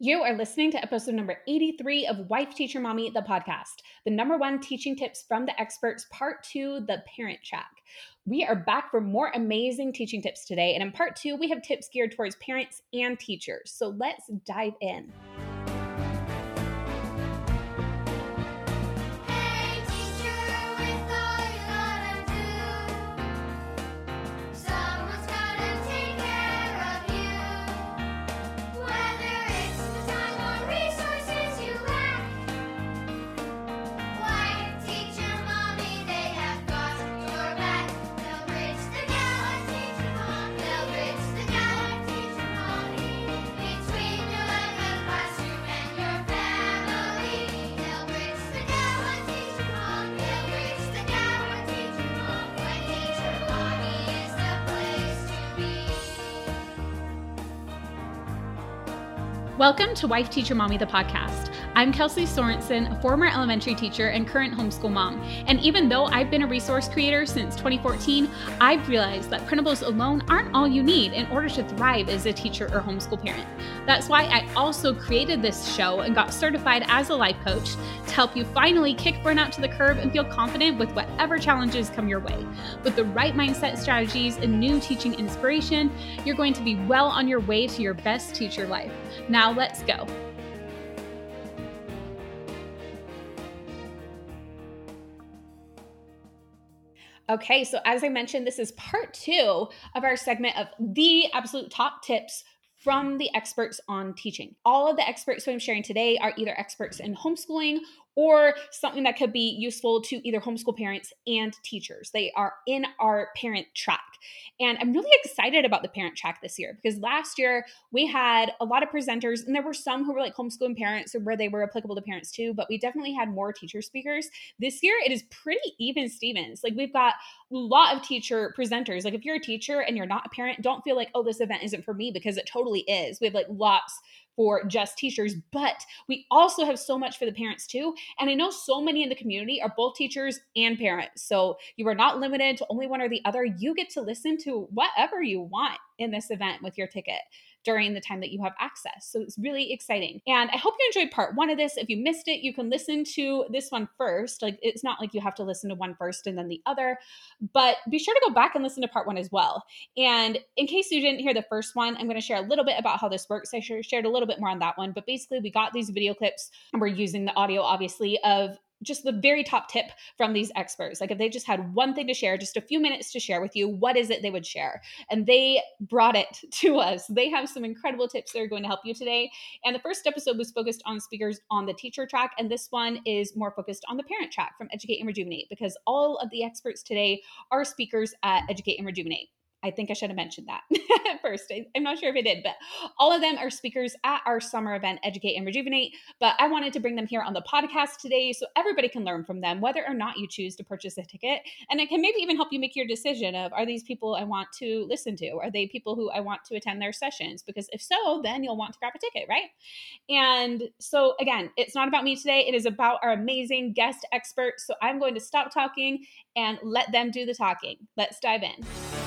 You are listening to episode number 83 of Wife Teacher Mommy, the podcast, the number one teaching tips from the experts, part two, the parent track. We are back for more amazing teaching tips today. And in part two, we have tips geared towards parents and teachers. So let's dive in. Welcome to Wife Teacher Mommy, the podcast. I'm Kelsey Sorensen, a former elementary teacher and current homeschool mom. And even though I've been a resource creator since 2014, I've realized that printables alone aren't all you need in order to thrive as a teacher or homeschool parent. That's why I also created this show and got certified as a life coach to help you finally kick burnout to the curb and feel confident with whatever challenges come your way. With the right mindset strategies and new teaching inspiration, you're going to be well on your way to your best teacher life. Now, let's go. Okay, so as I mentioned, this is part two of our segment of the absolute top tips from the experts on teaching. All of the experts who I'm sharing today are either experts in homeschooling or something that could be useful to either homeschool parents and teachers. They are in our parent track. And I'm really excited about the parent track this year because last year we had a lot of presenters, and there were some who were like homeschooling parents where they were applicable to parents too, but we definitely had more teacher speakers. This year it is pretty even Stevens. Like we've got a lot of teacher presenters. Like if you're a teacher and you're not a parent, don't feel like, oh, this event isn't for me because it totally is. We have like lots for just teachers, but we also have so much for the parents too. And I know so many in the community are both teachers and parents. So you are not limited to only one or the other. You get to listen to whatever you want in this event with your ticket during the time that you have access. So it's really exciting. And I hope you enjoyed part one of this. If you missed it, you can listen to this one first. Like it's not like you have to listen to one first and then the other, but be sure to go back and listen to part one as well. And in case you didn't hear the first one, I'm going to share a little bit about how this works. I shared a little bit more on that one, but basically, we got these video clips and we're using the audio, obviously, of just the very top tip from these experts. Like if they just had one thing to share, just a few minutes to share with you, what is it they would share? And they brought it to us. They have some incredible tips that are going to help you today. And the first episode was focused on speakers on the teacher track, and this one is more focused on the parent track from Educate and Rejuvenate because all of the experts today are speakers at Educate and Rejuvenate. I think I should have mentioned that first. I, am not sure if I did, but all of them are speakers at our summer event, Educate and Rejuvenate. But I wanted to bring them here on the podcast today so everybody can learn from them, whether or not you choose to purchase a ticket. And it can maybe even help you make your decision of are these people I want to listen to? Are they people who I want to attend their sessions? Because if so, then you'll want to grab a ticket, right? And so, again, it's not about me today. It is about our amazing guest experts. So I'm going to stop talking and let them do the talking. Let's dive in.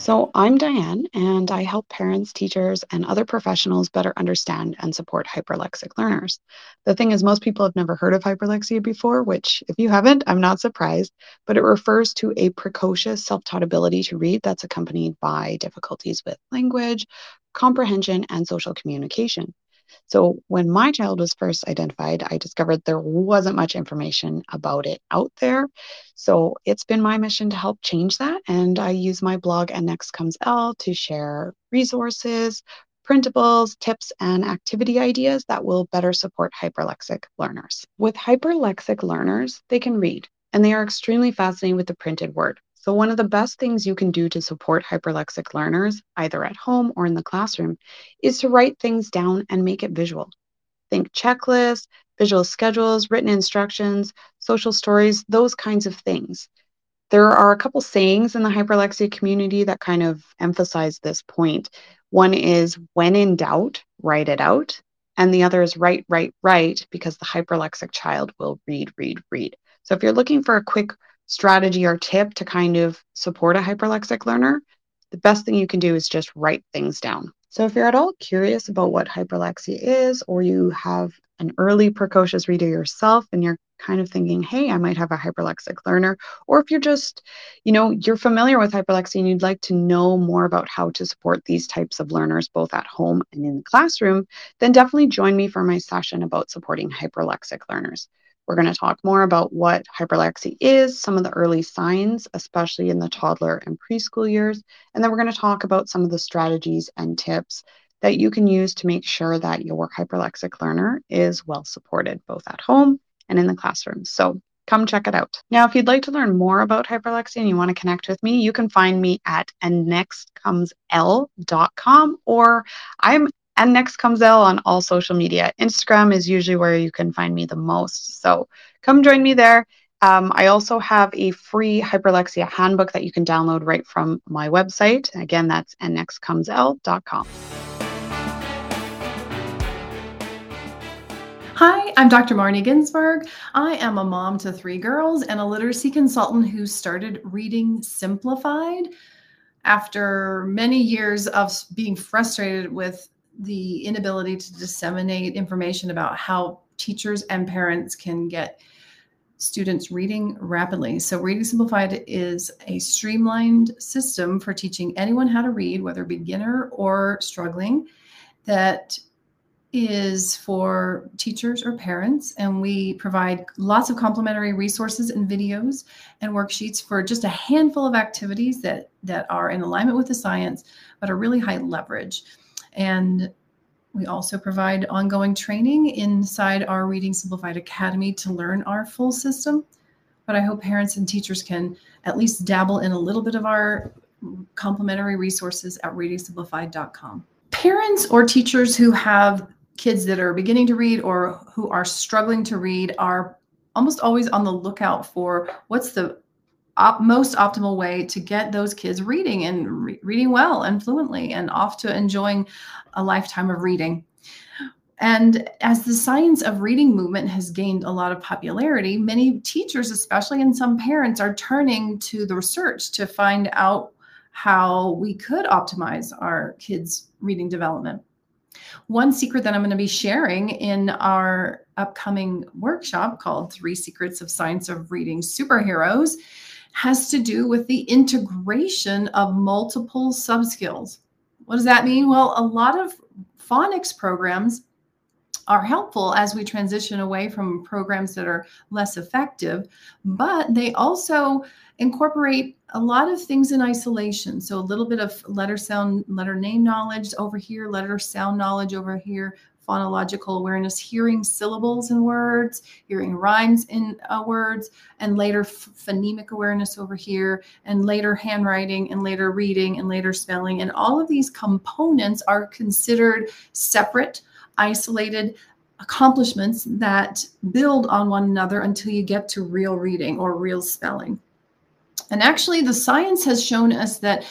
So, I'm Diane, and I help parents, teachers, and other professionals better understand and support hyperlexic learners. The thing is, most people have never heard of hyperlexia before, which, if you haven't, I'm not surprised, but it refers to a precocious self taught ability to read that's accompanied by difficulties with language, comprehension, and social communication. So when my child was first identified, I discovered there wasn't much information about it out there. So it's been my mission to help change that. And I use my blog and Next Comes L to share resources, printables, tips, and activity ideas that will better support hyperlexic learners. With hyperlexic learners, they can read and they are extremely fascinated with the printed word. So, one of the best things you can do to support hyperlexic learners, either at home or in the classroom, is to write things down and make it visual. Think checklists, visual schedules, written instructions, social stories, those kinds of things. There are a couple sayings in the hyperlexia community that kind of emphasize this point. One is, when in doubt, write it out. And the other is, write, write, write, because the hyperlexic child will read, read, read. So if you're looking for a quick strategy or tip to kind of support a hyperlexic learner, the best thing you can do is just write things down. So if you're at all curious about what hyperlexia is, or you have an early precocious reader yourself and you're kind of thinking, hey, I might have a hyperlexic learner, or if you're just, you know, you're familiar with hyperlexia and you'd like to know more about how to support these types of learners both at home and in the classroom, then definitely join me for my session about supporting hyperlexic learners. We're going to talk more about what hyperlexia is, some of the early signs, especially in the toddler and preschool years, and then we're going to talk about some of the strategies and tips that you can use to make sure that your hyperlexic learner is well supported both at home and in the classroom. So come check it out. Now, if you'd like to learn more about hyperlexia and you want to connect with me, you can find me at andnextcomesl.com or I'm and next comes L on all social media. Instagram is usually where you can find me the most. So come join me there. Um, I also have a free hyperlexia handbook that you can download right from my website. Again, that's andnextcomesl.com. Hi, I'm Dr. Marnie Ginsberg. I am a mom to three girls and a literacy consultant who started reading Simplified after many years of being frustrated with the inability to disseminate information about how teachers and parents can get students reading rapidly. So, Reading Simplified is a streamlined system for teaching anyone how to read, whether beginner or struggling, that is for teachers or parents. And we provide lots of complementary resources and videos and worksheets for just a handful of activities that, that are in alignment with the science, but are really high leverage. And we also provide ongoing training inside our Reading Simplified Academy to learn our full system. But I hope parents and teachers can at least dabble in a little bit of our complementary resources at readingsimplified.com. Parents or teachers who have kids that are beginning to read or who are struggling to read are almost always on the lookout for what's the op- most optimal way to get those kids reading and re- reading well and fluently and off to enjoying a lifetime of reading. And as the science of reading movement has gained a lot of popularity, many teachers, especially and some parents, are turning to the research to find out how we could optimize our kids' reading development. One secret that I'm going to be sharing in our upcoming workshop called Three Secrets of Science of Reading Superheroes has to do with the integration of multiple subskills. What does that mean? Well, a lot of phonics programs are helpful as we transition away from programs that are less effective, but they also incorporate a lot of things in isolation. So a little bit of letter sound, letter name knowledge over here, letter sound knowledge over here, phonological awareness, hearing syllables in words, hearing rhymes in uh, words, and later phonemic awareness over here, and later handwriting, and later reading, and later spelling. And all of these components are considered separate, isolated accomplishments that build on one another until you get to real reading or real spelling. And actually, the science has shown us that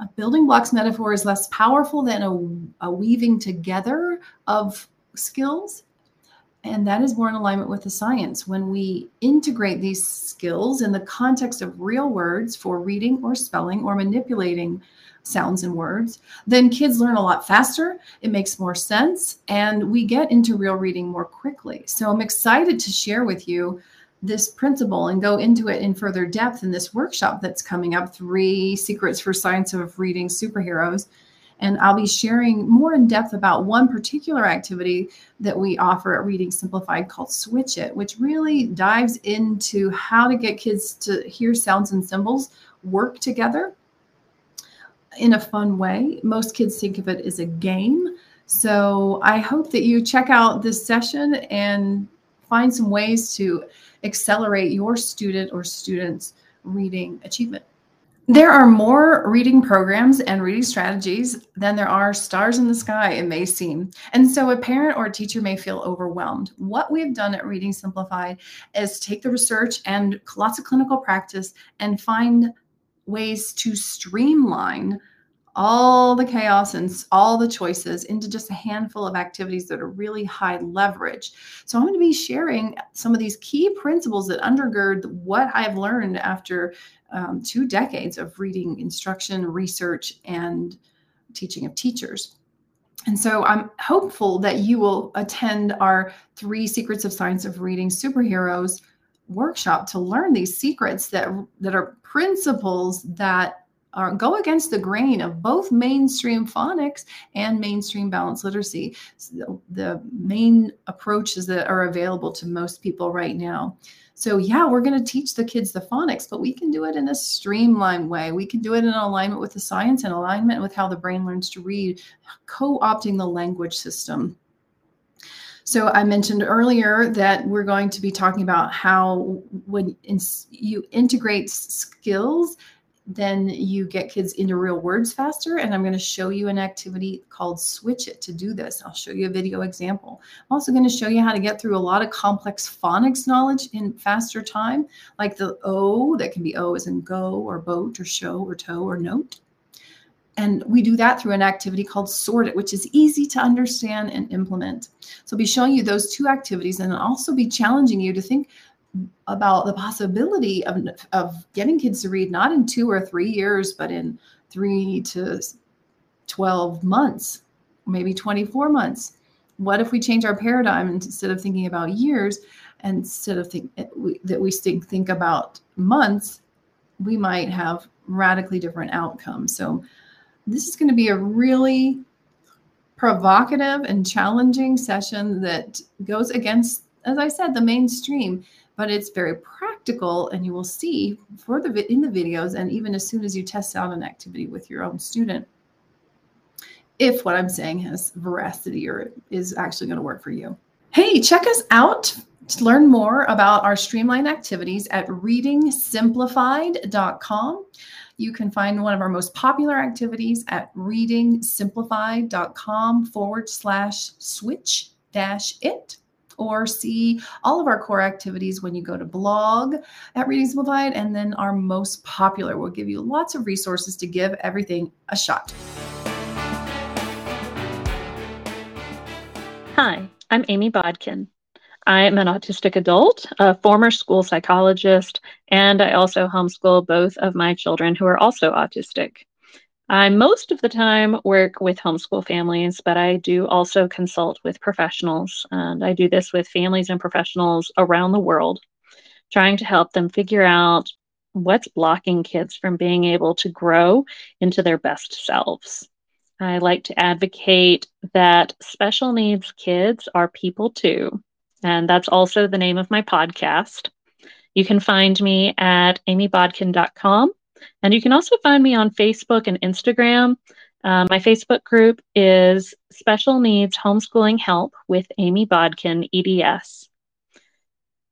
a building blocks metaphor is less powerful than a, a weaving together of skills. And that is more in alignment with the science. When we integrate these skills in the context of real words for reading or spelling or manipulating sounds and words, then kids learn a lot faster. It makes more sense. And we get into real reading more quickly. So I'm excited to share with you this principle and go into it in further depth in this workshop that's coming up three secrets for science of reading superheroes. And i'll be sharing more in depth about one particular activity that we offer at reading simplified called switch it which really dives into how to get kids to hear sounds and symbols work together in a fun way. Most kids think of it as a game. So i hope that you check out this session and find some ways to accelerate your student or students' reading achievement. There are more reading programs and reading strategies than there are stars in the sky, it may seem. And so a parent or a teacher may feel overwhelmed. What we've done at Reading Simplified is take the research and lots of clinical practice and find ways to streamline all the chaos and all the choices into just a handful of activities that are really high leverage. So, I'm going to be sharing some of these key principles that undergird what I've learned after um, two decades of reading instruction, research, and teaching of teachers. And so I'm hopeful that you will attend our three secrets of science of reading superheroes workshop to learn these secrets that that are principles that are, go against the grain of both mainstream phonics and mainstream balanced literacy. So the main approaches that are available to most people right now. So yeah we're going to teach the kids the phonics but we can do it in a streamlined way. We can do it in alignment with the science and alignment with how the brain learns to read co-opting the language system. So I mentioned earlier that we're going to be talking about how when you integrate skills, then you get kids into real words faster. And I'm going to show you an activity called Switch It to do this. I'll show you a video example. I'm also going to show you how to get through a lot of complex phonics knowledge in faster time, like the O that can be O as in go or boat or show or toe or note. And we do that through an activity called Sort It, which is easy to understand and implement. So I'll be showing you those two activities and I'll also be challenging you to think about the possibility of, of getting kids to read not in two or three years, but in three to 12 months, maybe 24 months. What if we change our paradigm instead of thinking about years, instead of think, that we think, think about months, we might have radically different outcomes. So this is going to be a really provocative and challenging session that goes against, as I said, the mainstream, but it's very practical. And you will see for the in the videos, and even as soon as you test out an activity with your own student, if what I'm saying has veracity or is actually going to work for you. Hey, check us out to learn more about our streamline activities at readingsimplified.com. You can find one of our most popular activities at readingsimplified.com forward slash switch dash it or see all of our core activities when you go to blog at Reading Simplified. And then our most popular We'll give you lots of resources to give everything a shot. Hi, I'm Amy Bodkin. I am an autistic adult, a former school psychologist, and I also homeschool both of my children who are also autistic. I most of the time work with homeschool families, but I do also consult with professionals, and I do this with families and professionals around the world, trying to help them figure out what's blocking kids from being able to grow into their best selves. I like to advocate that special needs kids are people too, and that's also the name of my podcast. You can find me at amybodkin.com. And you can also find me on Facebook and Instagram. Uh, my Facebook group is Special Needs Homeschooling Help with Amy Bodkin, EDS.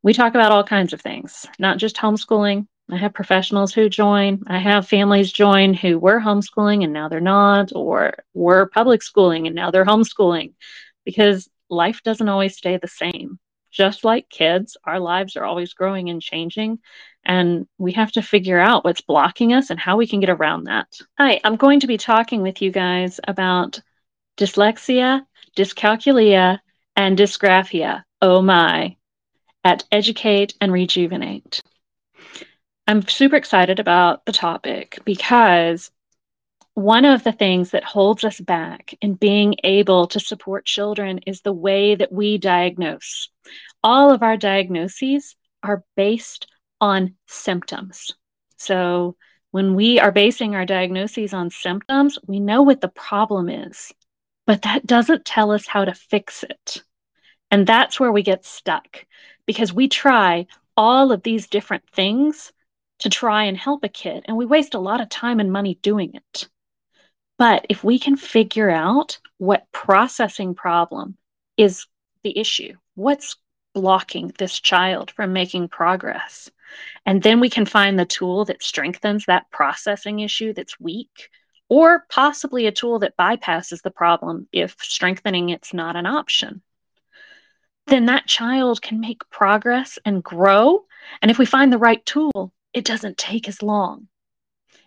We talk about all kinds of things, not just homeschooling. I have professionals who join. I have families join who were homeschooling and now they're not, or were public schooling and now they're homeschooling because life doesn't always stay the same. Just like kids, our lives are always growing and changing, and we have to figure out what's blocking us and how we can get around that. Hi, I'm going to be talking with you guys about dyslexia, dyscalculia, and dysgraphia. Oh my, at Educate and Rejuvenate. I'm super excited about the topic because one of the things that holds us back in being able to support children is the way that we diagnose. All of our diagnoses are based on symptoms. So when we are basing our diagnoses on symptoms, we know what the problem is, but that doesn't tell us how to fix it. And that's where we get stuck because we try all of these different things to try and help a kid, and we waste a lot of time and money doing it. But if we can figure out what processing problem is the issue, what's blocking this child from making progress, and then we can find the tool that strengthens that processing issue that's weak, or possibly a tool that bypasses the problem if strengthening it's not an option. Then that child can make progress and grow. And if we find the right tool, it doesn't take as long.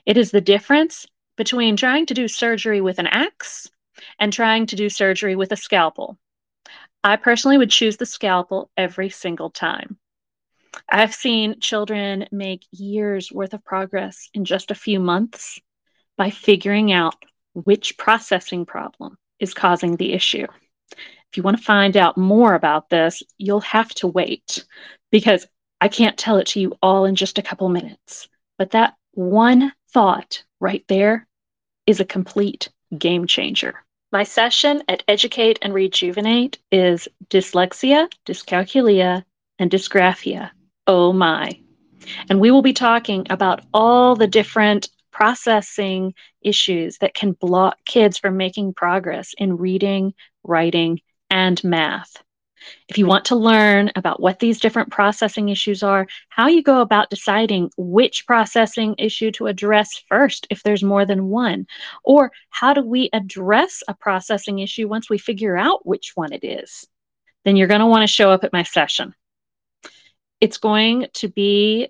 It is the difference between trying to do surgery with an axe and trying to do surgery with a scalpel. I personally would choose the scalpel every single time. I've seen children make years worth of progress in just a few months by figuring out which processing problem is causing the issue. If you want to find out more about this, you'll have to wait because I can't tell it to you all in just a couple minutes. But that one thought right there is a complete game changer. My session at Educate and Rejuvenate is dyslexia, dyscalculia, and dysgraphia. Oh my. And we will be talking about all the different processing issues that can block kids from making progress in reading, writing, and math. If you want to learn about what these different processing issues are, how you go about deciding which processing issue to address first if there's more than one, or how do we address a processing issue once we figure out which one it is, then you're going to want to show up at my session. It's going to be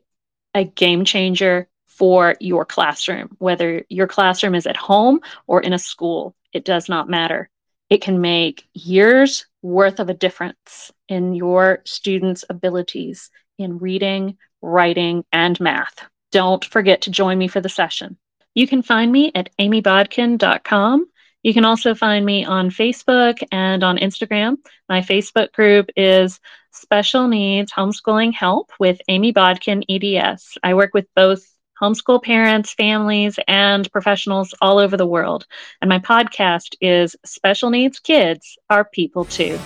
a game changer for your classroom, whether your classroom is at home or in a school, it does not matter. It can make years worth of a difference in your students' abilities in reading, writing, and math. Don't forget to join me for the session. You can find me at amybodkin.com. You can also find me on Facebook and on Instagram. My Facebook group is Special Needs Homeschooling Help with Amy Bodkin EDS. I work with both homeschool parents, families, and professionals all over the world. And my podcast is Special Needs Kids Are People Too.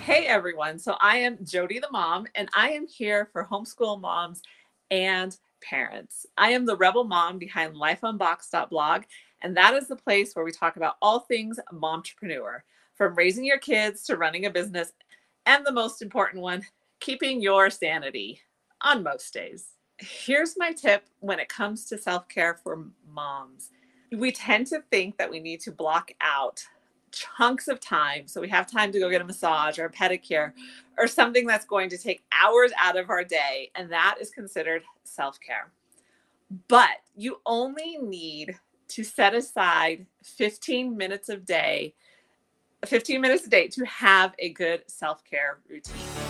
Hey everyone. So I am Jody the mom, and I am here for homeschool moms and parents. I am the rebel mom behind lifeunboxed.blog, and that is the place where we talk about all things momtrepreneur, from raising your kids to running a business, and the most important one, keeping your sanity on most days. Here's my tip when it comes to self care for moms. We tend to think that we need to block out chunks of time. So we have time to go get a massage or a pedicure or something that's going to take hours out of our day. And that is considered self care. But you only need to set aside 15 minutes a day, 15 minutes a day to have a good self care routine.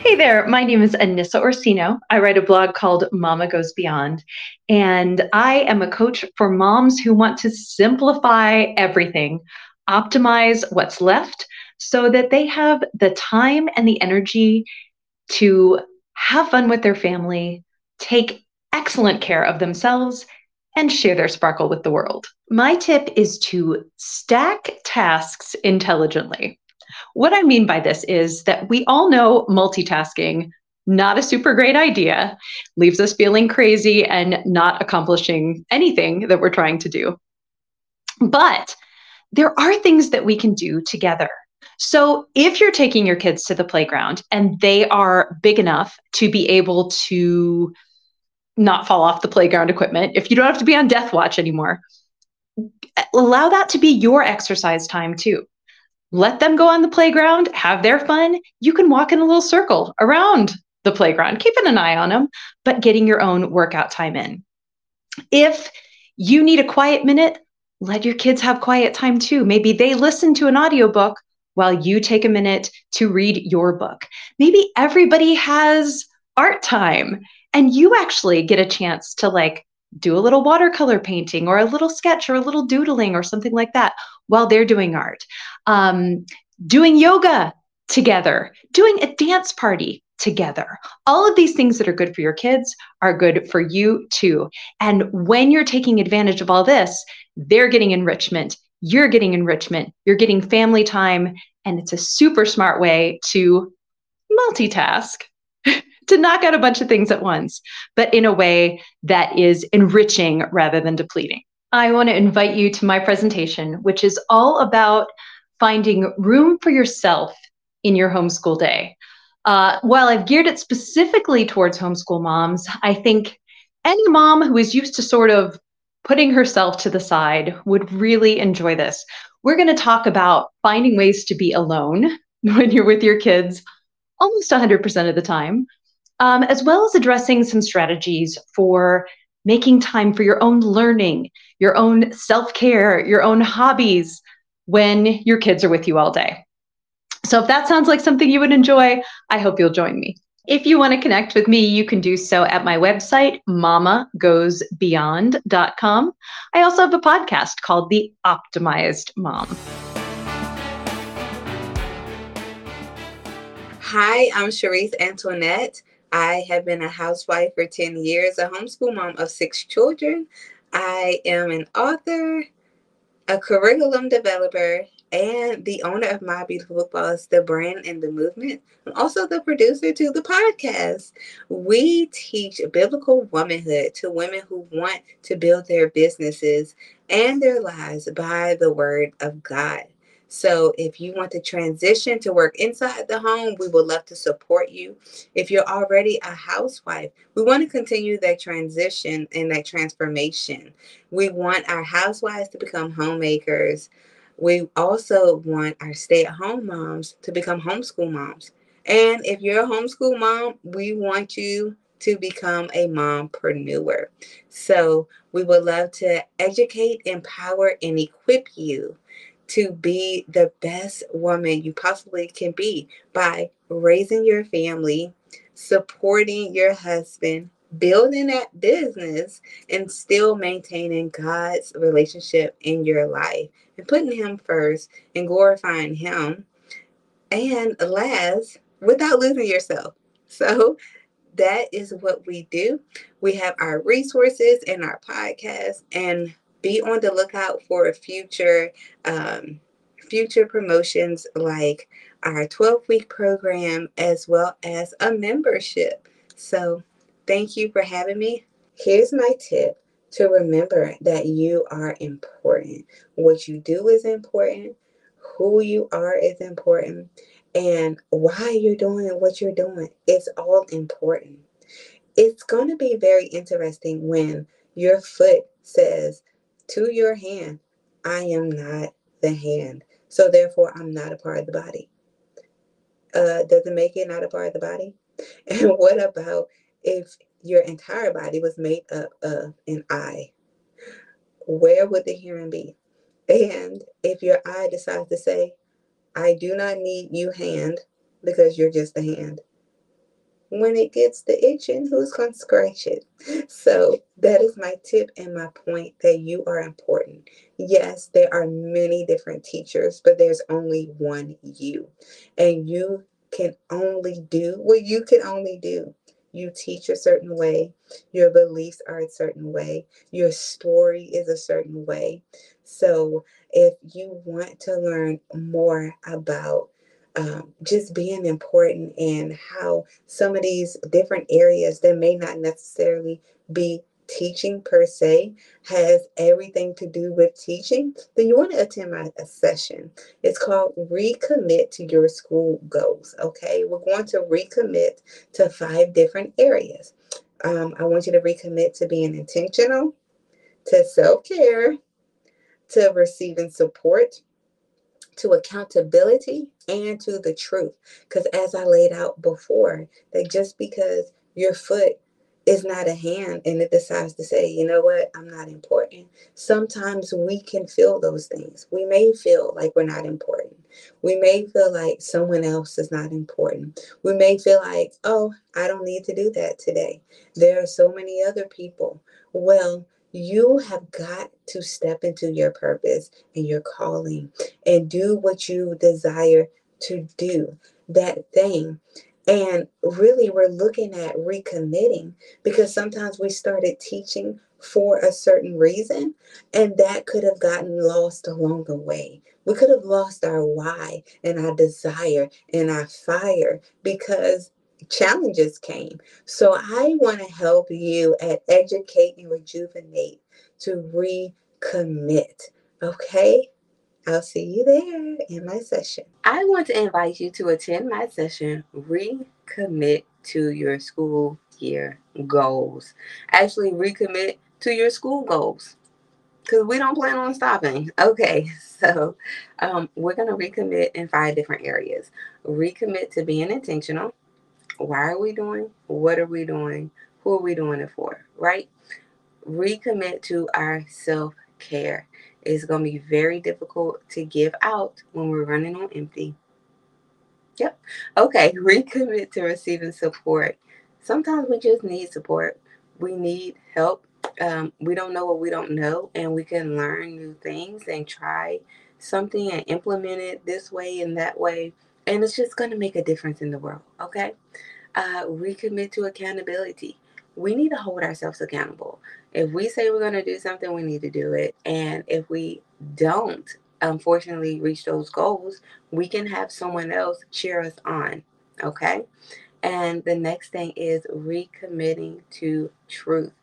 Hey there, my name is Anissa Orsino. I write a blog called Mama Goes Beyond, and I am a coach for moms who want to simplify everything, optimize what's left so that they have the time and the energy to have fun with their family, take excellent care of themselves, and share their sparkle with the world. My tip is to stack tasks intelligently. What I mean by this is that we all know multitasking, not a super great idea, leaves us feeling crazy and not accomplishing anything that we're trying to do. But there are things that we can do together. So, if you're taking your kids to the playground and they are big enough to be able to not fall off the playground equipment, if you don't have to be on death watch anymore, allow that to be your exercise time too let them go on the playground, have their fun. You can walk in a little circle around the playground, keeping an eye on them, but getting your own workout time in. If you need a quiet minute, let your kids have quiet time too. Maybe they listen to an audiobook while you take a minute to read your book. Maybe everybody has art time and you actually get a chance to like do a little watercolor painting or a little sketch or a little doodling or something like that while they're doing art. Um, doing yoga together, doing a dance party together. All of these things that are good for your kids are good for you too. And when you're taking advantage of all this, they're getting enrichment, you're getting enrichment, you're getting family time, and it's a super smart way to multitask to knock out a bunch of things at once, but in a way that is enriching rather than depleting. I want to invite you to my presentation, which is all about finding room for yourself in your homeschool day. Uh, while I've geared it specifically towards homeschool moms, I think any mom who is used to sort of putting herself to the side would really enjoy this. We're going to talk about finding ways to be alone when you're with your kids almost 100% of the time, um, as well as addressing some strategies for making time for your own learning, your own self care, your own hobbies, when your kids are with you all day. So if that sounds like something you would enjoy, I hope you'll join me. If you want to connect with me, you can do so at my website, mamagoesbeyond.com. I also have a podcast called The Optimized Mom. Hi, I'm Sharice Antoinette. I have been a housewife for 10 years, a homeschool mom of six children. I am an author, a curriculum developer, and the owner of My Beautiful Book Boss, the brand and the movement. I'm also the producer to the podcast. We teach biblical womanhood to women who want to build their businesses and their lives by the word of God. So if you want to transition to work inside the home, we would love to support you. If you're already a housewife, we want to continue that transition and that transformation. We want our housewives to become homemakers. We also want our stay at home moms to become homeschool moms. And if you're a homeschool mom, we want you to become a mompreneur. So we would love to educate, empower, and equip you to be the best woman you possibly can be by raising your family, supporting your husband, building that business, and still maintaining God's relationship in your life and putting Him first and glorifying Him. And last, without losing yourself. So that is what we do. We have our resources and our podcast, and be on the lookout for future um, future promotions like our 12 week program as well as a membership. So, thank you for having me. Here's my tip to remember that you are important. What you do is important, who you are is important, and why you're doing what you're doing. It's all important. It's going to be very interesting when your foot says, to your hand, I am not the hand. So therefore, I'm not a part of the body. Uh, does it make it not a part of the body? And what about if your entire body was made up of an eye? Where would the hearing be? And if your eye decides to say, I do not need you hand because you're just a hand, when it gets the itching, who's going to scratch it? So that is my tip and my point that you are important. Yes, there are many different teachers, but there's only one you. And you can only do what you can only do. You teach a certain way, your beliefs are a certain way, your story is a certain way. So if you want to learn more about um, just being important and how some of these different areas that may not necessarily be teaching per se has everything to do with teaching, then you want to attend my session. It's called Recommit to Your School Goals. Okay, we're going to recommit to five different areas. Um, I want you to recommit to being intentional, to self care, to receiving support, to accountability and to the truth. Because as I laid out before, that just because your foot is not a hand and it decides to say, you know what, I'm not important. Sometimes we can feel those things. We may feel like we're not important. We may feel like someone else is not important. We may feel like, oh, I don't need to do that today. There are so many other people. Well, you have got to step into your purpose and your calling and do what you desire to do that thing. And really we're looking at recommitting because sometimes we started teaching for a certain reason and that could have gotten lost along the way. We could have lost our why and our desire and our fire because challenges came. So I want to help you at Educate and Rejuvenate to recommit. Okay? I'll see you there in my session. I want to invite you to attend my session, Recommit to Your School Year Goals. Actually, recommit to your school goals because we don't plan on stopping. Okay, so um, we're going to recommit in five different areas. Recommit to being intentional why are we doing? What are we doing? Who are we doing it for? Right? Recommit to our self care. It's going to be very difficult to give out when we're running on empty. Yep. Okay. Recommit to receiving support. Sometimes we just need support. We need help. Um, we don't know what we don't know, and we can learn new things and try something and implement it this way and that way. And it's just going to make a difference in the world. Okay. Uh, recommit to accountability. We need to hold ourselves accountable. If we say we're going to do something, we need to do it. And if we don't, unfortunately, reach those goals, we can have someone else cheer us on. Okay. And the next thing is recommitting to truth.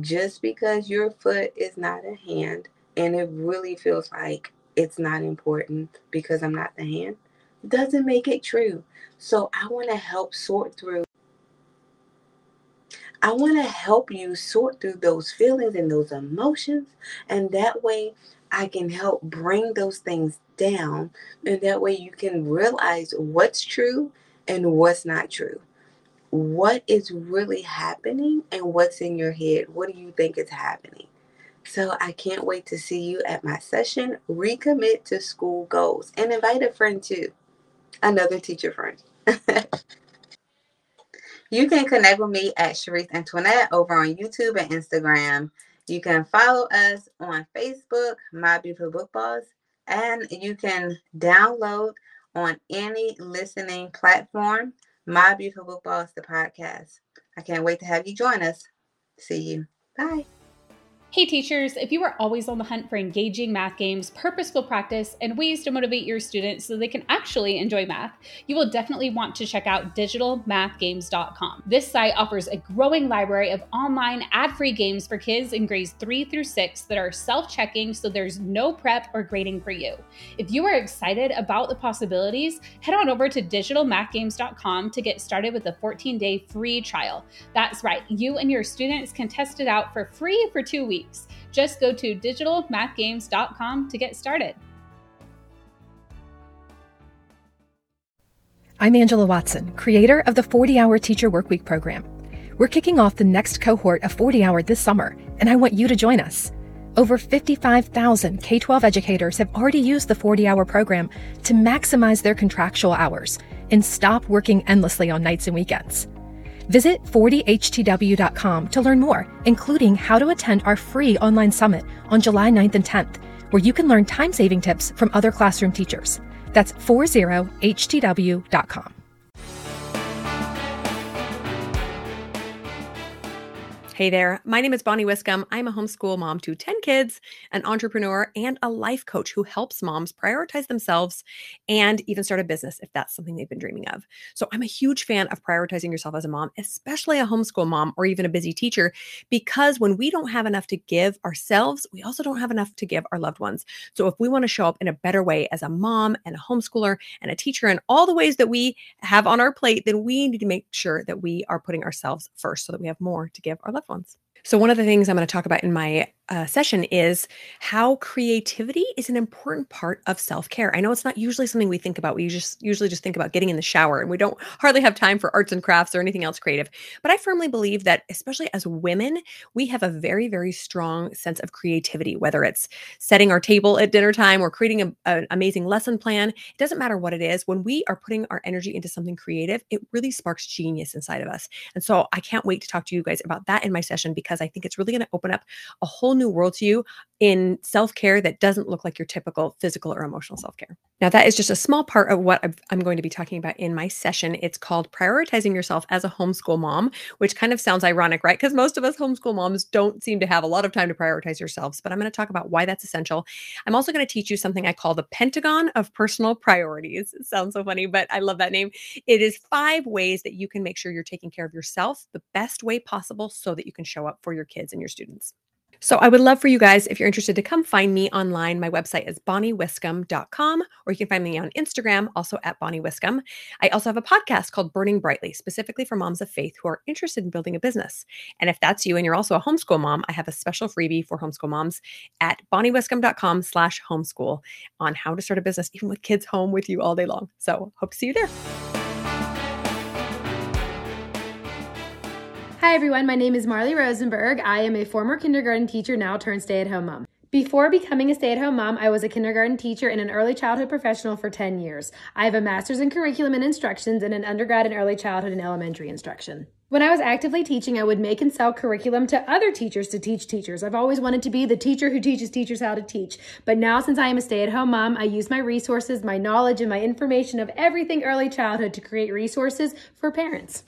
Just because your foot is not a hand and it really feels like it's not important because I'm not the hand, doesn't make it true. So I want to help sort through. I want to help you sort through those feelings and those emotions. And that way I can help bring those things down. And that way you can realize what's true and what's not true. What is really happening and what's in your head? What do you think is happening? So I can't wait to see you at my session, Recommit to School Goals, and invite a friend too, another teacher friend. you can connect with me at Sharice Antoinette over on YouTube and Instagram. You can follow us on Facebook, My Beautiful Book Boss, and you can download on any listening platform, My Beautiful Book Boss, the podcast. I can't wait to have you join us. See you. Bye. Hey teachers, if you are always on the hunt for engaging math games, purposeful practice, and ways to motivate your students so they can actually enjoy math, you will definitely want to check out digitalmathgames.com. This site offers a growing library of online ad-free games for kids in grades 3 through 6 that are self-checking so there's no prep or grading for you. If you are excited about the possibilities, head on over to digitalmathgames.com to get started with a 14-day free trial. That's right, you and your students can test it out for free for 2 weeks weeks. Just go to digitalmathgames.com to get started. I'm Angela Watson, creator of the 40 Hour Teacher Workweek program. We're kicking off the next cohort of 40 Hour this summer, and I want you to join us. Over 55,000 K 12 educators have already used the 40 hour program to maximize their contractual hours and stop working endlessly on nights and weekends. Visit 40htw.com to learn more, including how to attend our free online summit on July 9th and 10th, where you can learn time saving tips from other classroom teachers. That's 40htw.com. Hey there, my name is Bonnie Wiscombe. I'm a homeschool mom to 10 kids, an entrepreneur, and a life coach who helps moms prioritize themselves and even start a business if that's something they've been dreaming of. So I'm a huge fan of prioritizing yourself as a mom, especially a homeschool mom or even a busy teacher, because when we don't have enough to give ourselves, we also don't have enough to give our loved ones. So if we want to show up in a better way as a mom and a homeschooler and a teacher and all the ways that we have on our plate, then we need to make sure that we are putting ourselves first so that we have more to give our loved loved ones. So, one of the things I'm going to talk about in my uh, session is how creativity is an important part of self-care. I know it's not usually something we think about. We just usually just think about getting in the shower and we don't hardly have time for arts and crafts or anything else creative. But I firmly believe that especially as women, we have a very very strong sense of creativity whether it's setting our table at dinner time or creating a, an amazing lesson plan. It doesn't matter what it is. When we are putting our energy into something creative, it really sparks genius inside of us. And so I can't wait to talk to you guys about that in my session because I think it's really going to open up a whole whole new world to you in self care that doesn't look like your typical physical or emotional self care. Now, that is just a small part of what I'm going to be talking about in my session. It's called Prioritizing Yourself as a Homeschool Mom, which kind of sounds ironic, right? Because most of us homeschool moms don't seem to have a lot of time to prioritize yourselves, but I'm going to talk about why that's essential. I'm also going to teach you something I call the Pentagon of Personal Priorities. It sounds so funny, but I love that name. It is five ways that you can make sure you're taking care of yourself the best way possible so that you can show up for your kids and your students. So I would love for you guys, if you're interested, to come find me online. My website is bonniewiscombe.com, or you can find me on Instagram, also at Bonnie Wiscombe. I also have a podcast called Burning Brightly, specifically for moms of faith who are interested in building a business. And if that's you and you're also a homeschool mom, I have a special freebie for homeschool moms at bonniewiscombe.com slash homeschool on how to start a business, even with kids home with you all day long. So hope to see you there. Hi, everyone. My name is Marley Rosenberg. I am a former kindergarten teacher, now turned stay at home mom. Before becoming a stay at home mom, I was a kindergarten teacher and an early childhood professional for 10 years. I have a master's in curriculum and instructions and an undergrad in early childhood and elementary instruction. When I was actively teaching, I would make and sell curriculum to other teachers to teach teachers. I've always wanted to be the teacher who teaches teachers how to teach. But now, since I am a stay at home mom, I use my resources, my knowledge, and my information of everything early childhood to create resources for parents.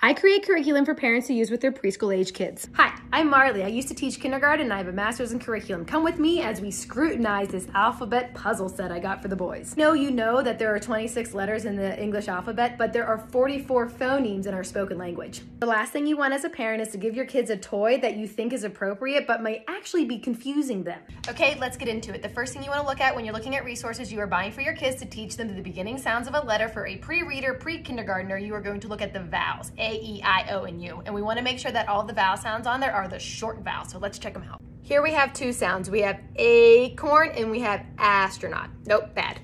I create curriculum for parents to use with their preschool age kids. Hi, I'm Marley. I used to teach kindergarten and I have a master's in curriculum. Come with me as we scrutinize this alphabet puzzle set I got for the boys. No, you know that there are 26 letters in the English alphabet, but there are 44 phonemes in our spoken language. The last thing you want as a parent is to give your kids a toy that you think is appropriate but might actually be confusing them. Okay, let's get into it. The first thing you want to look at when you're looking at resources you are buying for your kids to teach them the beginning sounds of a letter for a pre-reader, pre-kindergartner, you are going to look at the vowels. A, E, I, O, and U. And we want to make sure that all the vowel sounds on there are the short vowels. So let's check them out. Here we have two sounds. We have acorn and we have astronaut. Nope, bad.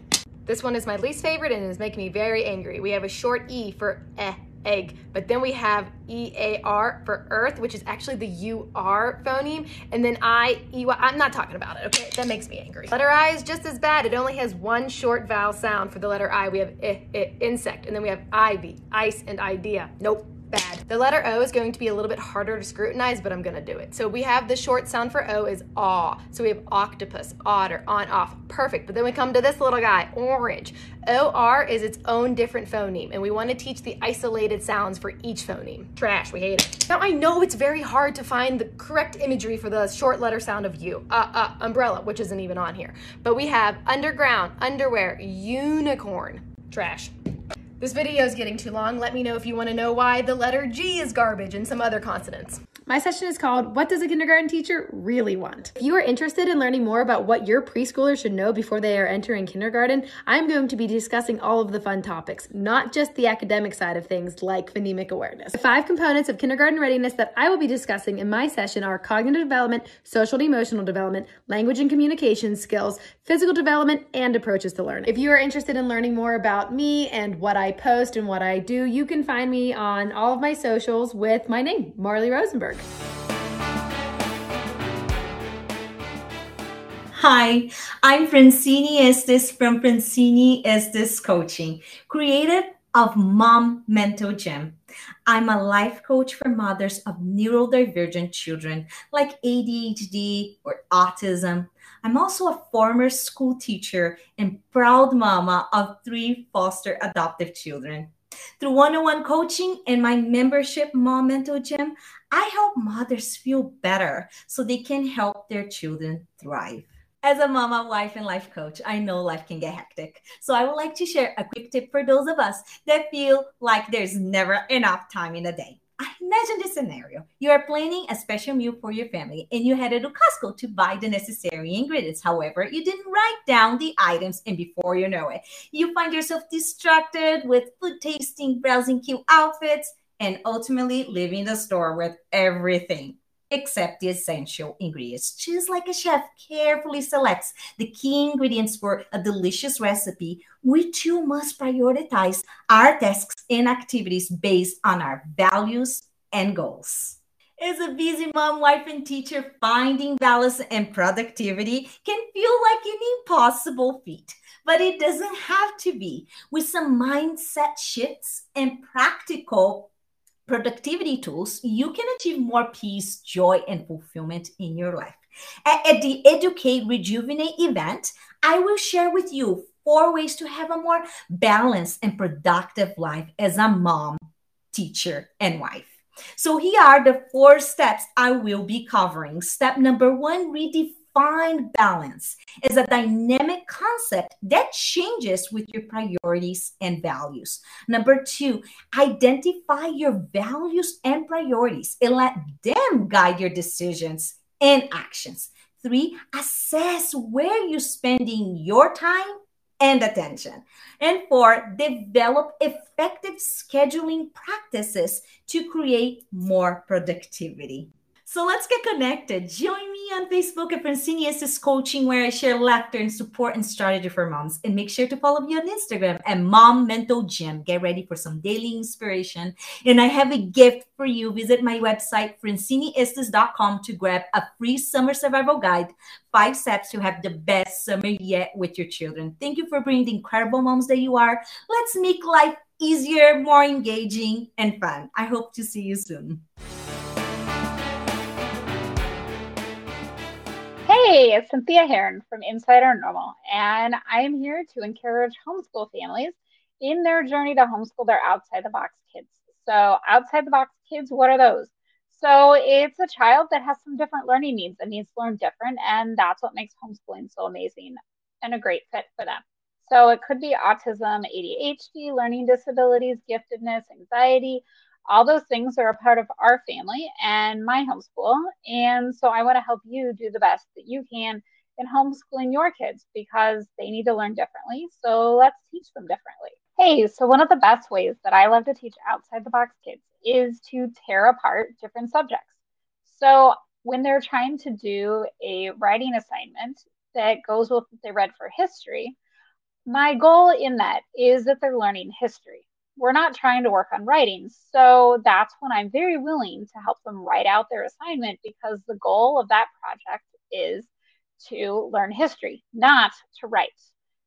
This one is my least favorite and is making me very angry. We have a short E for eh, egg, but then we have E-A-R for earth, which is actually the U-R phoneme, and then I-E-Y, I'm not talking about it, okay? That makes me angry. Letter I is just as bad. It only has one short vowel sound for the letter I. We have I, insect, and then we have ivy, ice, and idea. Nope bad. The letter O is going to be a little bit harder to scrutinize, but I'm gonna do it. So we have the short sound for O is aw. So we have octopus, otter, on, off, perfect. But then we come to this little guy, orange. OR is its own different phoneme, and we wanna teach the isolated sounds for each phoneme. Trash, we hate it. Now I know it's very hard to find the correct imagery for the short letter sound of U. Uh, uh, umbrella, which isn't even on here. But we have underground, underwear, unicorn, trash. This video is getting too long. Let me know if you want to know why the letter G is garbage and some other consonants. My session is called What Does a Kindergarten Teacher Really Want? If you are interested in learning more about what your preschooler should know before they are entering kindergarten, I'm going to be discussing all of the fun topics, not just the academic side of things like phonemic awareness. The five components of kindergarten readiness that I will be discussing in my session are cognitive development, social and emotional development, language and communication skills, physical development, and approaches to learning. If you are interested in learning more about me and what I post and what I do, you can find me on all of my socials with my name, Marley Rosenberg. Hi, I'm Francini Estes from Francini Estes Coaching, creator of Mom Mental Gym. I'm a life coach for mothers of neurodivergent children like ADHD or autism. I'm also a former school teacher and proud mama of three foster adoptive children. Through one on one coaching and my membership, Mom Mental Gym, I help mothers feel better so they can help their children thrive. As a mama, wife, and life coach, I know life can get hectic. So I would like to share a quick tip for those of us that feel like there's never enough time in a day. Imagine this scenario. You are planning a special meal for your family and you headed to Costco to buy the necessary ingredients. However, you didn't write down the items, and before you know it, you find yourself distracted with food tasting, browsing cute outfits, and ultimately leaving the store with everything except the essential ingredients. Just like a chef carefully selects the key ingredients for a delicious recipe, we too must prioritize our tasks and activities based on our values and goals. As a busy mom, wife, and teacher, finding balance and productivity can feel like an impossible feat, but it doesn't have to be. With some mindset shifts and practical productivity tools, you can achieve more peace, joy, and fulfillment in your life. At, the Educate Rejuvenate event, I will share with you four ways to have a more balanced and productive life as a mom, teacher, and wife. So, here are the four steps I will be covering. Step number one redefine find balance is a dynamic concept that changes with your priorities and values. Number two, identify your values and priorities and let them guide your decisions and actions. Three, assess where you're spending your time and attention. And four, develop effective scheduling practices to create more productivity. So let's get connected. Join me on Facebook at Francini Estes Coaching, where I share laughter and support and strategy for moms. And make sure to follow me on Instagram at Mom Mental Gym. Get ready for some daily inspiration. And I have a gift for you. Visit my website, franciniestes.com, to grab a free summer survival guide five steps to have the best summer yet with your children. Thank you for being the incredible moms that you are. Let's make life easier, more engaging, and fun. I hope to see you soon. Hey, it's Cynthia Heron from Inside Our Normal, and I am here to encourage homeschool families in their journey to homeschool their outside the box kids. So, outside the box kids, what are those? So, it's a child that has some different learning needs and needs to learn different, and that's what makes homeschooling so amazing and a great fit for them. So, it could be autism, ADHD, learning disabilities, giftedness, anxiety, all those things are a part of our family and my homeschool. And so I want to help you do the best that you can in homeschooling your kids because they need to learn differently. So let's teach them differently. Hey, so one of the best ways that I love to teach outside the box kids is to tear apart different subjects. So when they're trying to do a writing assignment that goes with what they read for history, my goal in that is that they're learning history we're not trying to work on writing. So that's when I'm very willing to help them write out their assignment because the goal of that project is to learn history, not to write.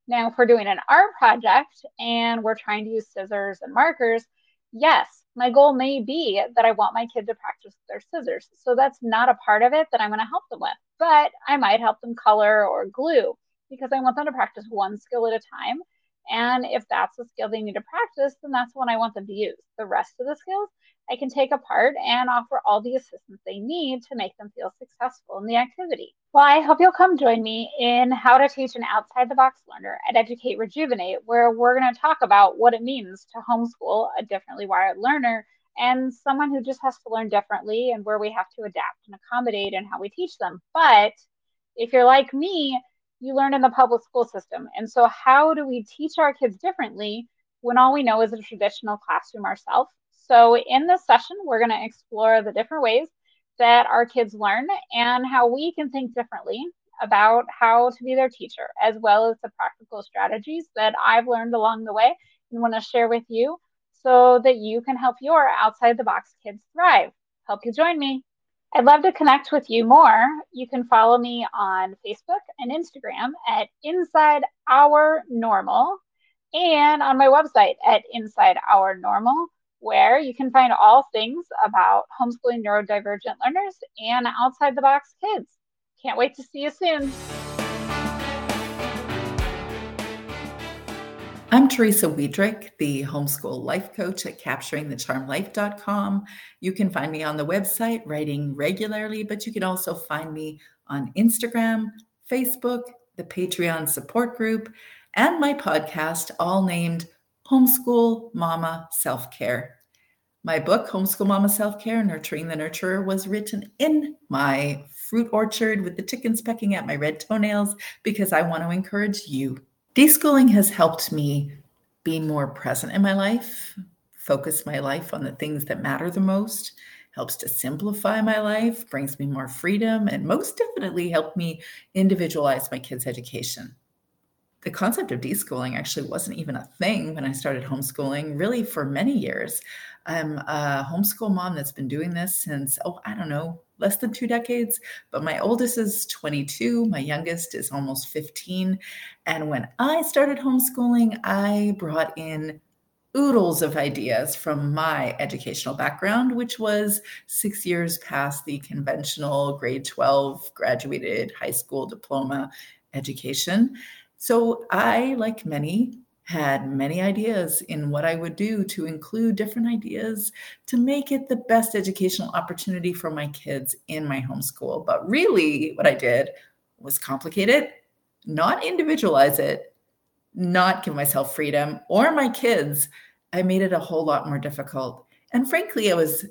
Now, if we're doing an art project and we're trying to use scissors and markers, yes, my goal may be that I want my kid to practice their scissors. So that's not a part of it that I'm going to help them with, but I might help them color or glue because I want them to practice one skill at a time and if that's a skill they need to practice, then that's one I want them to use. The rest of the skills I can take apart and offer all the assistance they need to make them feel successful in the activity. Well, I hope you'll come join me in How to Teach an Outside the Box Learner at Educate Rejuvenate, where we're going to talk about what it means to homeschool a differently wired learner and someone who just has to learn differently and where we have to adapt and accommodate and how we teach them. But if you're like me, you learn in the public school system. And so, how do we teach our kids differently when all we know is a traditional classroom ourselves? So, in this session, we're going to explore the different ways that our kids learn and how we can think differently about how to be their teacher, as well as the practical strategies that I've learned along the way and want to share with you so that you can help your outside the box kids thrive. Hope you join me. I'd love to connect with you more. You can follow me on Facebook and Instagram at Inside Our Normal and on my website at Inside Our Normal, where you can find all things about homeschooling neurodivergent learners and outside the box kids. Can't wait to see you soon. I'm Teresa Wiedrich, the homeschool life coach at capturingthecharmlife.com. You can find me on the website writing regularly, but you can also find me on Instagram, Facebook, the Patreon support group, and my podcast, all named Homeschool Mama Self Care. My book, Homeschool Mama Self Care Nurturing the Nurturer, was written in my fruit orchard with the chickens pecking at my red toenails because I want to encourage you Deschooling has helped me be more present in my life, focus my life on the things that matter the most, helps to simplify my life, brings me more freedom, and most definitely helped me individualize my kids' education. The concept of deschooling actually wasn't even a thing when I started homeschooling, really for many years. I'm a homeschool mom that's been doing this since, oh, I don't know, less than two decades, but my oldest is 22, my youngest is almost 15. And when I started homeschooling, I brought in oodles of ideas from my educational background, which was six years past the conventional grade 12 graduated high school diploma education. So I, like many, had many ideas in what I would do to include different ideas to make it the best educational opportunity for my kids in my homeschool. But really, what I did was complicate it, not individualize it, not give myself freedom or my kids. I made it a whole lot more difficult. And frankly, I was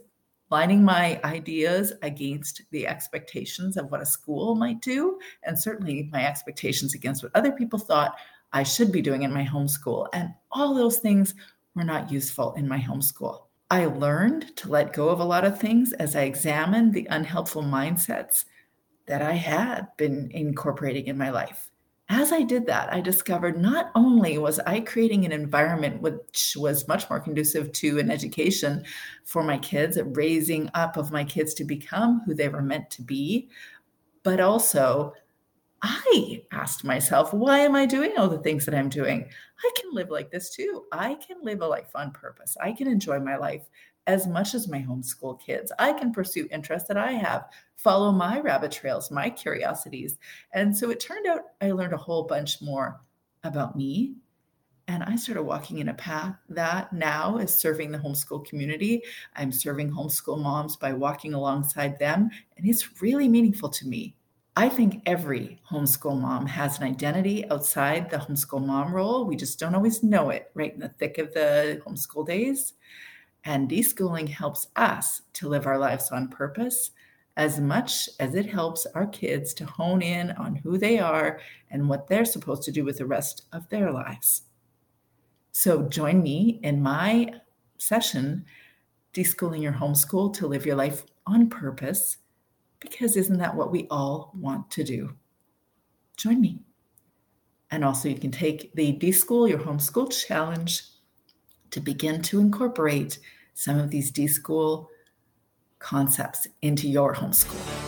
lining my ideas against the expectations of what a school might do, and certainly my expectations against what other people thought I should be doing in my homeschool. And all those things were not useful in my homeschool. I learned to let go of a lot of things as I examined the unhelpful mindsets that I had been incorporating in my life. As I did that, I discovered not only was I creating an environment which was much more conducive to an education for my kids, raising up of my kids to become who they were meant to be, but also I asked myself, why am I doing all the things that I'm doing? I can live like this too. I can live a life on purpose. I can enjoy my life as much as my homeschool kids. I can pursue interests that I have, follow my rabbit trails, my curiosities. And so it turned out I learned a whole bunch more about me. And I started walking in a path that now is serving the homeschool community. I'm serving homeschool moms by walking alongside them. And it's really meaningful to me. I think every homeschool mom has an identity outside the homeschool mom role. We just don't always know it right in the thick of the homeschool days. And deschooling helps us to live our lives on purpose as much as it helps our kids to hone in on who they are and what they're supposed to do with the rest of their lives. So join me in my session, Deschooling Your Homeschool to Live Your Life on Purpose because isn't that what we all want to do? Join me. And also, you can take the Deschool Your Homeschool Challenge to begin to incorporate some of these Deschool concepts into your homeschool.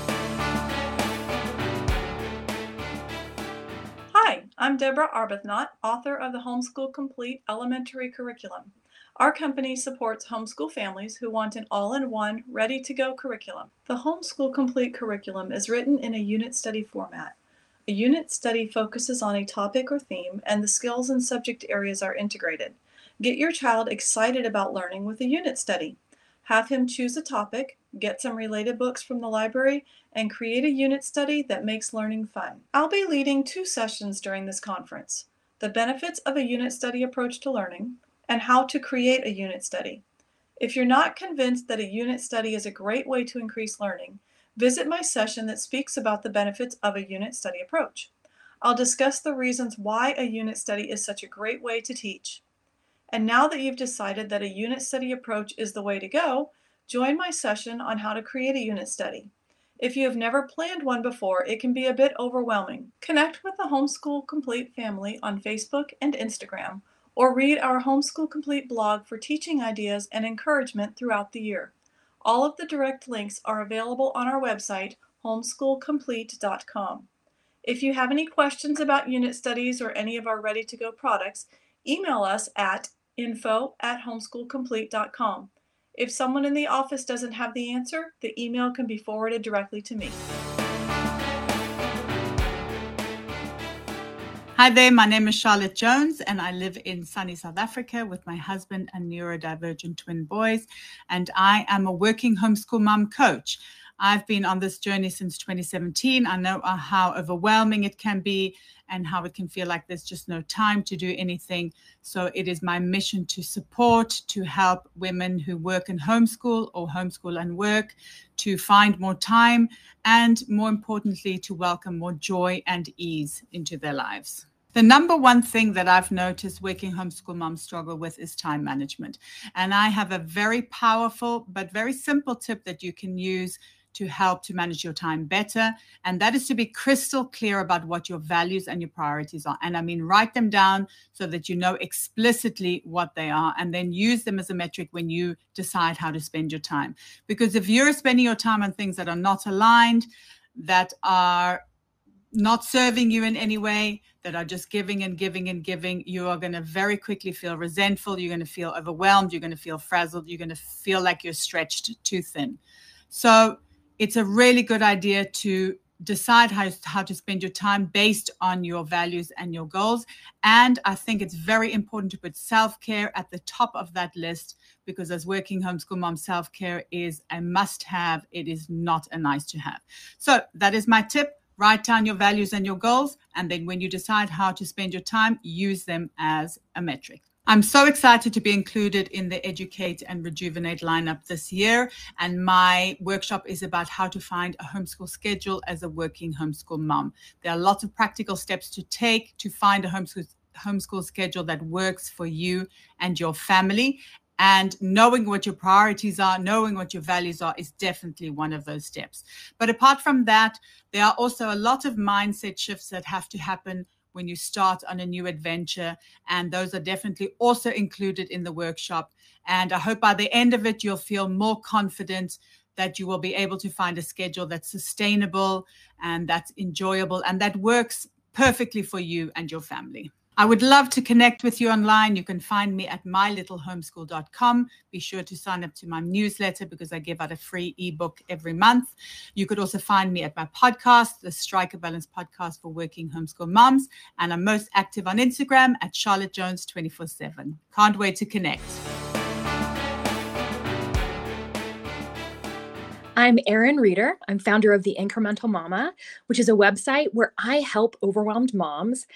I'm Deborah Arbuthnot, author of the Homeschool Complete Elementary Curriculum. Our company supports homeschool families who want an all in one, ready to go curriculum. The Homeschool Complete curriculum is written in a unit study format. A unit study focuses on a topic or theme, and the skills and subject areas are integrated. Get your child excited about learning with a unit study. Have him choose a topic, get some related books from the library, and create a unit study that makes learning fun. I'll be leading two sessions during this conference the benefits of a unit study approach to learning and how to create a unit study. If you're not convinced that a unit study is a great way to increase learning, visit my session that speaks about the benefits of a unit study approach. I'll discuss the reasons why a unit study is such a great way to teach. And now that you've decided that a unit study approach is the way to go, join my session on how to create a unit study. If you have never planned one before, it can be a bit overwhelming. Connect with the Homeschool Complete family on Facebook and Instagram or read our Homeschool Complete blog for teaching ideas and encouragement throughout the year. All of the direct links are available on our website, homeschoolcomplete.com. If you have any questions about unit studies or any of our ready to go products, email us at info at homeschoolcomplete.com. If someone in the office doesn't have the answer, the email can be forwarded directly to me. Hi there, my name is Charlotte Jones, and I live in sunny South Africa with my husband and neurodivergent twin boys. And I am a working homeschool mom coach. I've been on this journey since 2017. I know uh, how overwhelming it can be and how it can feel like there's just no time to do anything. So it is my mission to support, to help women who work and homeschool or homeschool and work to find more time, and more importantly, to welcome more joy and ease into their lives. The number one thing that I've noticed working homeschool moms struggle with is time management. And I have a very powerful but very simple tip that you can use to help to manage your time better. And that is to be crystal clear about what your values and your priorities are. And I mean, write them down so that you know explicitly what they are and then use them as a metric when you decide how to spend your time. Because if you're spending your time on things that are not aligned, that are not serving you in any way, that are just giving and giving and giving, you are going to very quickly feel resentful. You're going to feel overwhelmed. You're going to feel frazzled. You're going to feel like you're stretched too thin. So it's a really good idea to decide how, how to spend your time based on your values and your goals. And I think it's very important to put self care at the top of that list because, as working homeschool mom, self care is a must have. It is not a nice to have. So, that is my tip. Write down your values and your goals. And then, when you decide how to spend your time, use them as a metric. I'm so excited to be included in the Educate and Rejuvenate lineup this year. And my workshop is about how to find a homeschool schedule as a working homeschool mom. There are lots of practical steps to take to find a homeschool homeschool schedule that works for you and your family. And knowing what your priorities are, knowing what your values are, is definitely one of those steps. But apart from that, there are also a lot of mindset shifts that have to happen when you start on a new adventure. And those are definitely also included in the workshop. And I hope by the end of it, you'll feel more confident that you will be able to find a schedule that's sustainable and that's enjoyable and that works perfectly for you and your family. I would love to connect with you online. You can find me at mylittlehomeschool.com. Be sure to sign up to my newsletter because I give out a free ebook every month. You could also find me at my podcast, the Strike a Balance podcast for working homeschool moms. And I'm most active on Instagram at Charlotte Jones 24 7. Can't wait to connect. I'm Erin Reeder. I'm founder of The Incremental Mama, which is a website where I help overwhelmed moms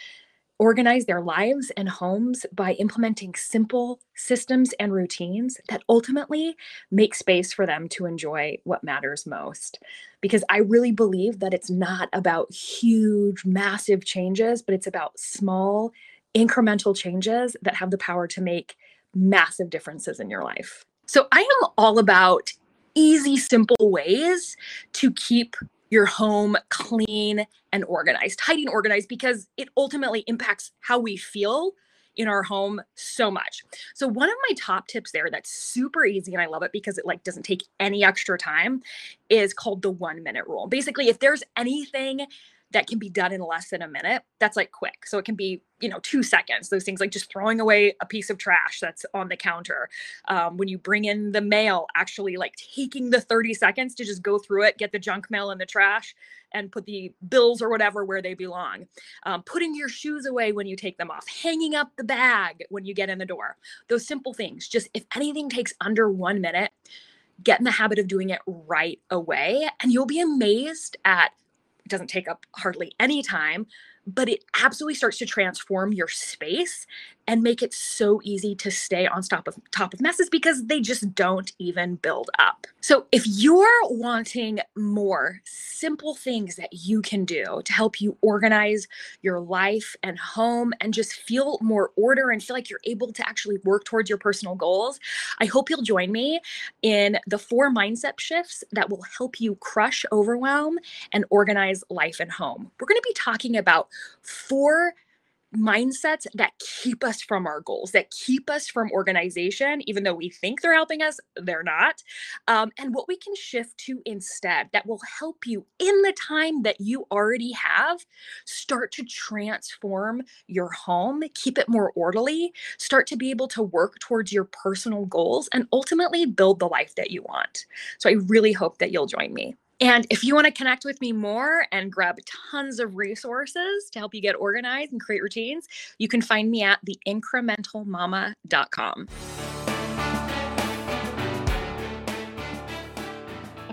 organize their lives and homes by implementing simple systems and routines that ultimately make space for them to enjoy what matters most. Because I really believe that it's not about huge, massive changes, but it's about small, incremental changes that have the power to make massive differences in your life. So I am all about easy, simple ways to keep your home clean and organized, tidy and organized, because it ultimately impacts how we feel in our home so much. So one of my top tips there that's super easy and I love it because it like doesn't take any extra time is called the 1 minute rule. Basically, if there's anything that can be done in less than a minute that's like quick. So it can be you know two seconds those things like just throwing away a piece of trash that's on the counter. Um, when you bring in the mail actually like taking the 30 seconds to just go through it get the junk mail in the trash and put the bills or whatever where they belong. Um, putting your shoes away when you take them off hanging up the bag when you get in the door. Those simple things just if anything takes under one minute get in the habit of doing it right away and you'll be amazed at it doesn't take up hardly any time but it absolutely starts to transform your space and make it so easy to stay on top of top of messes because they just don't even build up. So if you're wanting more simple things that you can do to help you organize your life and home and just feel more order and feel like you're able to actually work towards your personal goals, I hope you'll join me in the four mindset shifts that will help you crush overwhelm and organize life and home. We're going to be talking about four mindsets that keep us from our goals, that keep us from organization, even though we think they're helping us, they're not. Um, and what we can shift to instead that will help you in the time that you already have start to transform your home, keep it more orderly, start to be able to work towards your personal goals, and ultimately build the life that you want. So I really hope that you'll join me. And if you want to connect with me more and grab tons of resources to help you get organized and create routines, you can find me at theincrementalmama.com.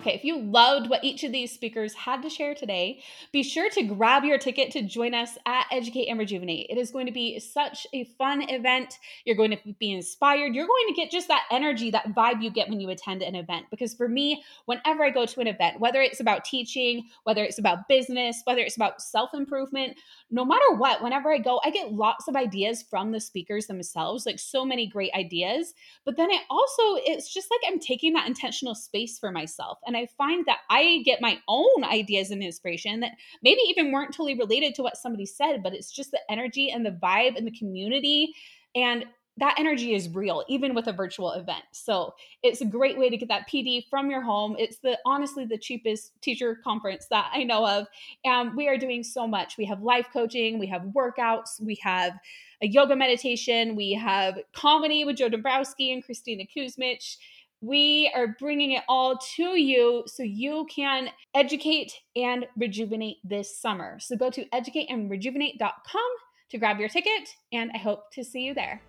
Okay, if you loved what each of these speakers had to share today, be sure to grab your ticket to join us at Educate and Rejuvenate. It is going to be such a fun event. You're going to be inspired. You're going to get just that energy, that vibe you get when you attend an event. Because for me, whenever I go to an event, whether it's about teaching, whether it's about business, whether it's about self improvement, no matter what, whenever I go, I get lots of ideas from the speakers themselves, like so many great ideas. But then it also, it's just like I'm taking that intentional space for myself. And I find that I get my own ideas and inspiration that maybe even weren't totally related to what somebody said, but it's just the energy and the vibe and the community. And that energy is real even with a virtual event. So it's a great way to get that pd from your home. It's the honestly the cheapest teacher conference that i know of. And we are doing so much. We have life coaching we have workouts we have a yoga meditation we have comedy with joe dombrowski and kristina kuzmič we are bringing it all to you so you can educate and rejuvenate this summer. So go to educateandrejuvenate.com to grab your ticket, and I hope to see you there.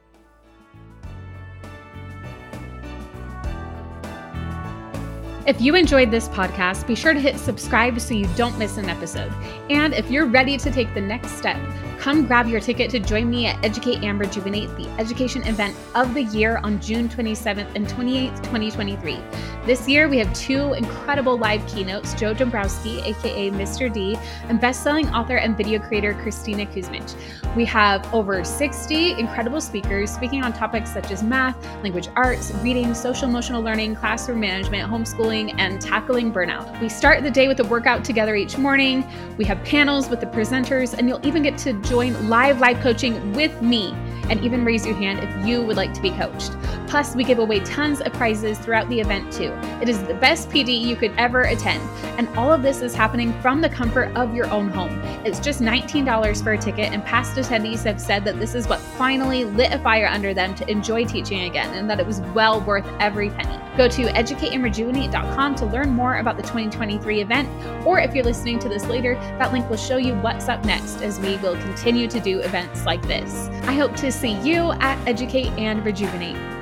If you enjoyed this podcast, be sure to hit subscribe so you don't miss an episode. And if you're ready to take the next step, Come grab your ticket to join me at Educate and Rejuvenate, the education event of the year on June 27th and 28th, 2023. This year, we have two incredible live keynotes Joe Dombrowski, aka Mr. D, and best-selling author and video creator Kristina Kuzmič. We have over 60 incredible speakers speaking on topics such as math, language arts, reading, social emotional learning, classroom management, homeschooling, and tackling burnout. We start the day with a workout together each morning. We have panels with the presenters, and you'll even get to join live life coaching with me and even raise your hand if you would like to be coached. Plus, we give away tons of prizes throughout the event too. It is the best PD you could ever attend, and all of this is happening from the comfort of your own home. It's just $19 for a ticket, and past attendees have said that this is what finally lit a fire under them to enjoy teaching again, and that it was well worth every penny. Go to educateandrejuvenate.com to learn more about the 2023 event, or if you're listening to this later, that link will show you what's up next as we will continue to do events like this. I hope to see you at Educate and Rejuvenate.